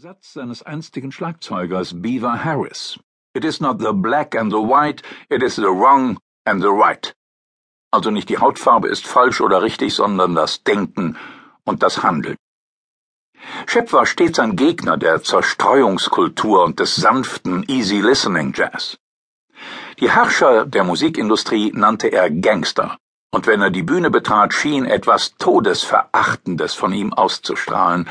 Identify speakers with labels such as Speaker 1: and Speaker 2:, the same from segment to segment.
Speaker 1: Satz seines einstigen Schlagzeugers Beaver Harris. It is not the black and the white, it is the wrong and the right. Also nicht die Hautfarbe ist falsch oder richtig, sondern das Denken und das Handeln. Shep war stets ein Gegner der Zerstreuungskultur und des sanften Easy Listening Jazz. Die Herrscher der Musikindustrie nannte er Gangster, und wenn er die Bühne betrat, schien etwas Todesverachtendes von ihm auszustrahlen,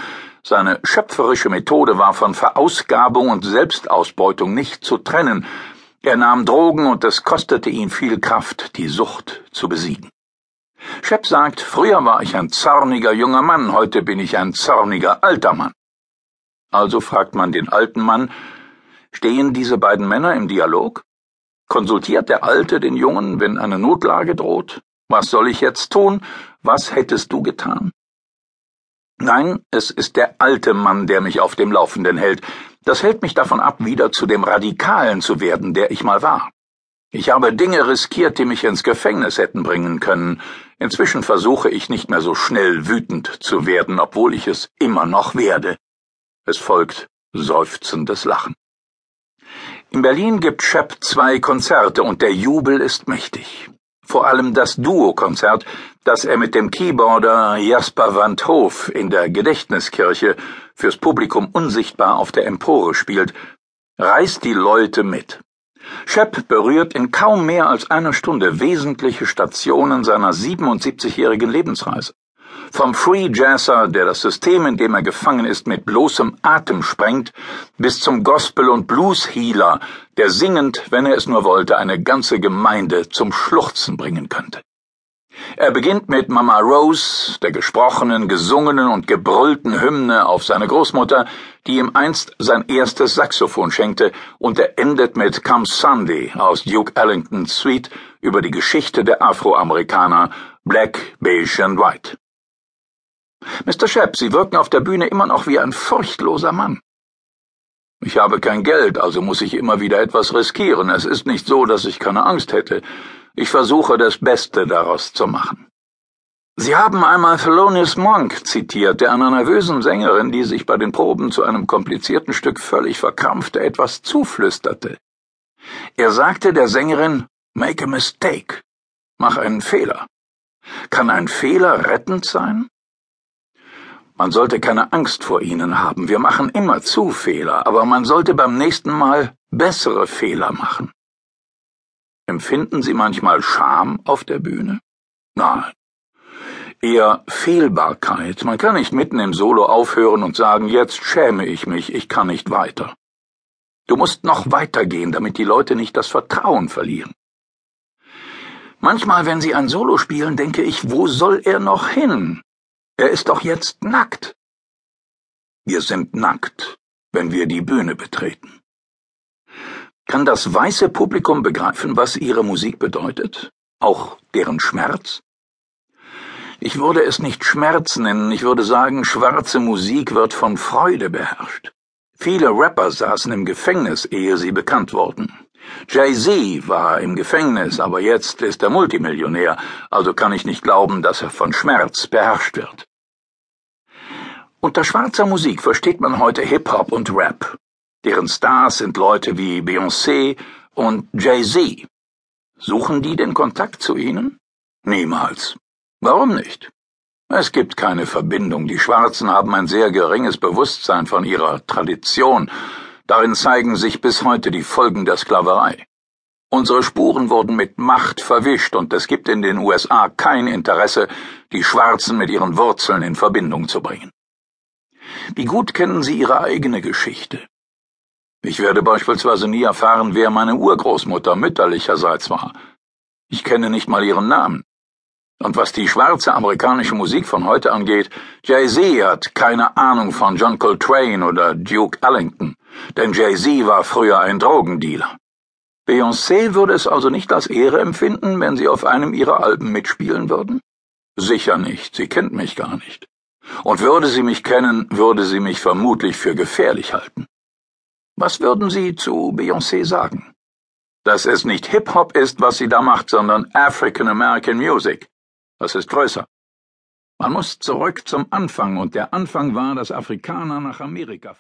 Speaker 1: seine schöpferische Methode war von Verausgabung und Selbstausbeutung nicht zu trennen. Er nahm Drogen und es kostete ihn viel Kraft, die Sucht zu besiegen. Shep sagt, früher war ich ein zorniger junger Mann, heute bin ich ein zorniger alter Mann. Also fragt man den alten Mann, stehen diese beiden Männer im Dialog? Konsultiert der Alte den Jungen, wenn eine Notlage droht? Was soll ich jetzt tun? Was hättest du getan? Nein, es ist der alte Mann, der mich auf dem Laufenden hält. Das hält mich davon ab, wieder zu dem Radikalen zu werden, der ich mal war. Ich habe Dinge riskiert, die mich ins Gefängnis hätten bringen können. Inzwischen versuche ich nicht mehr so schnell wütend zu werden, obwohl ich es immer noch werde. Es folgt seufzendes Lachen. In Berlin gibt Shep zwei Konzerte und der Jubel ist mächtig vor allem das Duo-Konzert, das er mit dem Keyboarder Jasper Van Hof in der Gedächtniskirche fürs Publikum unsichtbar auf der Empore spielt, reißt die Leute mit. Shep berührt in kaum mehr als einer Stunde wesentliche Stationen seiner 77-jährigen Lebensreise. Vom Free Jazzer, der das System, in dem er gefangen ist, mit bloßem Atem sprengt, bis zum Gospel- und Blues-Healer, der singend, wenn er es nur wollte, eine ganze Gemeinde zum Schluchzen bringen könnte. Er beginnt mit Mama Rose, der gesprochenen, gesungenen und gebrüllten Hymne auf seine Großmutter, die ihm einst sein erstes Saxophon schenkte, und er endet mit Come Sunday aus Duke Ellingtons Suite über die Geschichte der Afroamerikaner Black, Beige and White. Mr. Shep, Sie wirken auf der Bühne immer noch wie ein furchtloser Mann. Ich habe kein Geld, also muss ich immer wieder etwas riskieren. Es ist nicht so, dass ich keine Angst hätte. Ich versuche das Beste daraus zu machen. Sie haben einmal Thelonious Monk zitiert, der einer nervösen Sängerin, die sich bei den Proben zu einem komplizierten Stück völlig verkrampfte, etwas zuflüsterte. Er sagte der Sängerin, Make a mistake. Mach einen Fehler. Kann ein Fehler rettend sein? Man sollte keine Angst vor ihnen haben. Wir machen immer zu Fehler, aber man sollte beim nächsten Mal bessere Fehler machen. Empfinden Sie manchmal Scham auf der Bühne? Nein. Eher Fehlbarkeit. Man kann nicht mitten im Solo aufhören und sagen, jetzt schäme ich mich, ich kann nicht weiter. Du musst noch weitergehen, damit die Leute nicht das Vertrauen verlieren. Manchmal, wenn sie ein Solo spielen, denke ich, wo soll er noch hin? Er ist doch jetzt nackt. Wir sind nackt, wenn wir die Bühne betreten. Kann das weiße Publikum begreifen, was ihre Musik bedeutet? Auch deren Schmerz? Ich würde es nicht Schmerz nennen, ich würde sagen, schwarze Musik wird von Freude beherrscht. Viele Rapper saßen im Gefängnis, ehe sie bekannt wurden. Jay-Z war im Gefängnis, aber jetzt ist er Multimillionär, also kann ich nicht glauben, dass er von Schmerz beherrscht wird. Unter schwarzer Musik versteht man heute Hip-Hop und Rap. Deren Stars sind Leute wie Beyoncé und Jay-Z. Suchen die den Kontakt zu ihnen? Niemals. Warum nicht? Es gibt keine Verbindung. Die Schwarzen haben ein sehr geringes Bewusstsein von ihrer Tradition, Darin zeigen sich bis heute die Folgen der Sklaverei. Unsere Spuren wurden mit Macht verwischt und es gibt in den USA kein Interesse, die Schwarzen mit ihren Wurzeln in Verbindung zu bringen. Wie gut kennen Sie Ihre eigene Geschichte? Ich werde beispielsweise nie erfahren, wer meine Urgroßmutter mütterlicherseits war. Ich kenne nicht mal ihren Namen. Und was die schwarze amerikanische Musik von heute angeht, Jay-Z hat keine Ahnung von John Coltrane oder Duke Ellington denn Jay-Z war früher ein Drogendealer. Beyoncé würde es also nicht als Ehre empfinden, wenn sie auf einem ihrer Alben mitspielen würden? Sicher nicht, sie kennt mich gar nicht. Und würde sie mich kennen, würde sie mich vermutlich für gefährlich halten. Was würden Sie zu Beyoncé sagen? Dass es nicht Hip-Hop ist, was sie da macht, sondern African American Music. Das ist größer. Man muss zurück zum Anfang, und der Anfang war, dass Afrikaner nach Amerika